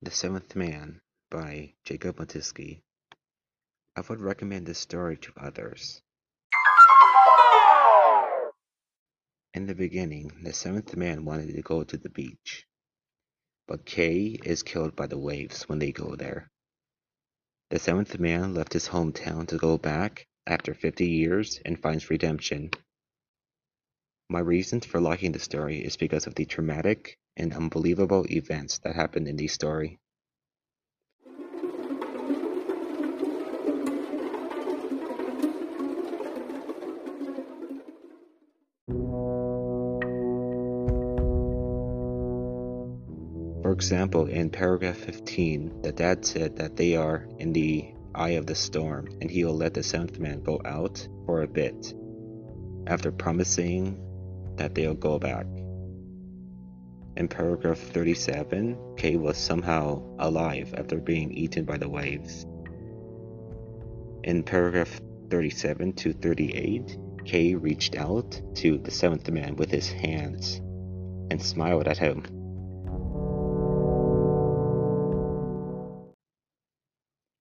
The Seventh Man by Jacob Matuski. I would recommend this story to others. In the beginning, the seventh man wanted to go to the beach. But Kay is killed by the waves when they go there. The seventh man left his hometown to go back after 50 years and finds redemption. My reasons for liking the story is because of the traumatic and unbelievable events that happened in the story. For example, in paragraph 15, the dad said that they are in the eye of the storm and he will let the seventh man go out for a bit after promising that they'll go back. In paragraph 37, Kay was somehow alive after being eaten by the waves. In paragraph 37 to 38, Kay reached out to the seventh man with his hands and smiled at him.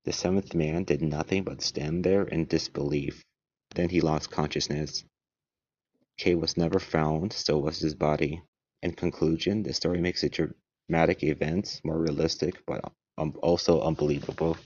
The seventh man did nothing but stand there in disbelief. Then he lost consciousness. Kay was never found, so was his body. In conclusion, the story makes the dramatic events more realistic but um, also unbelievable.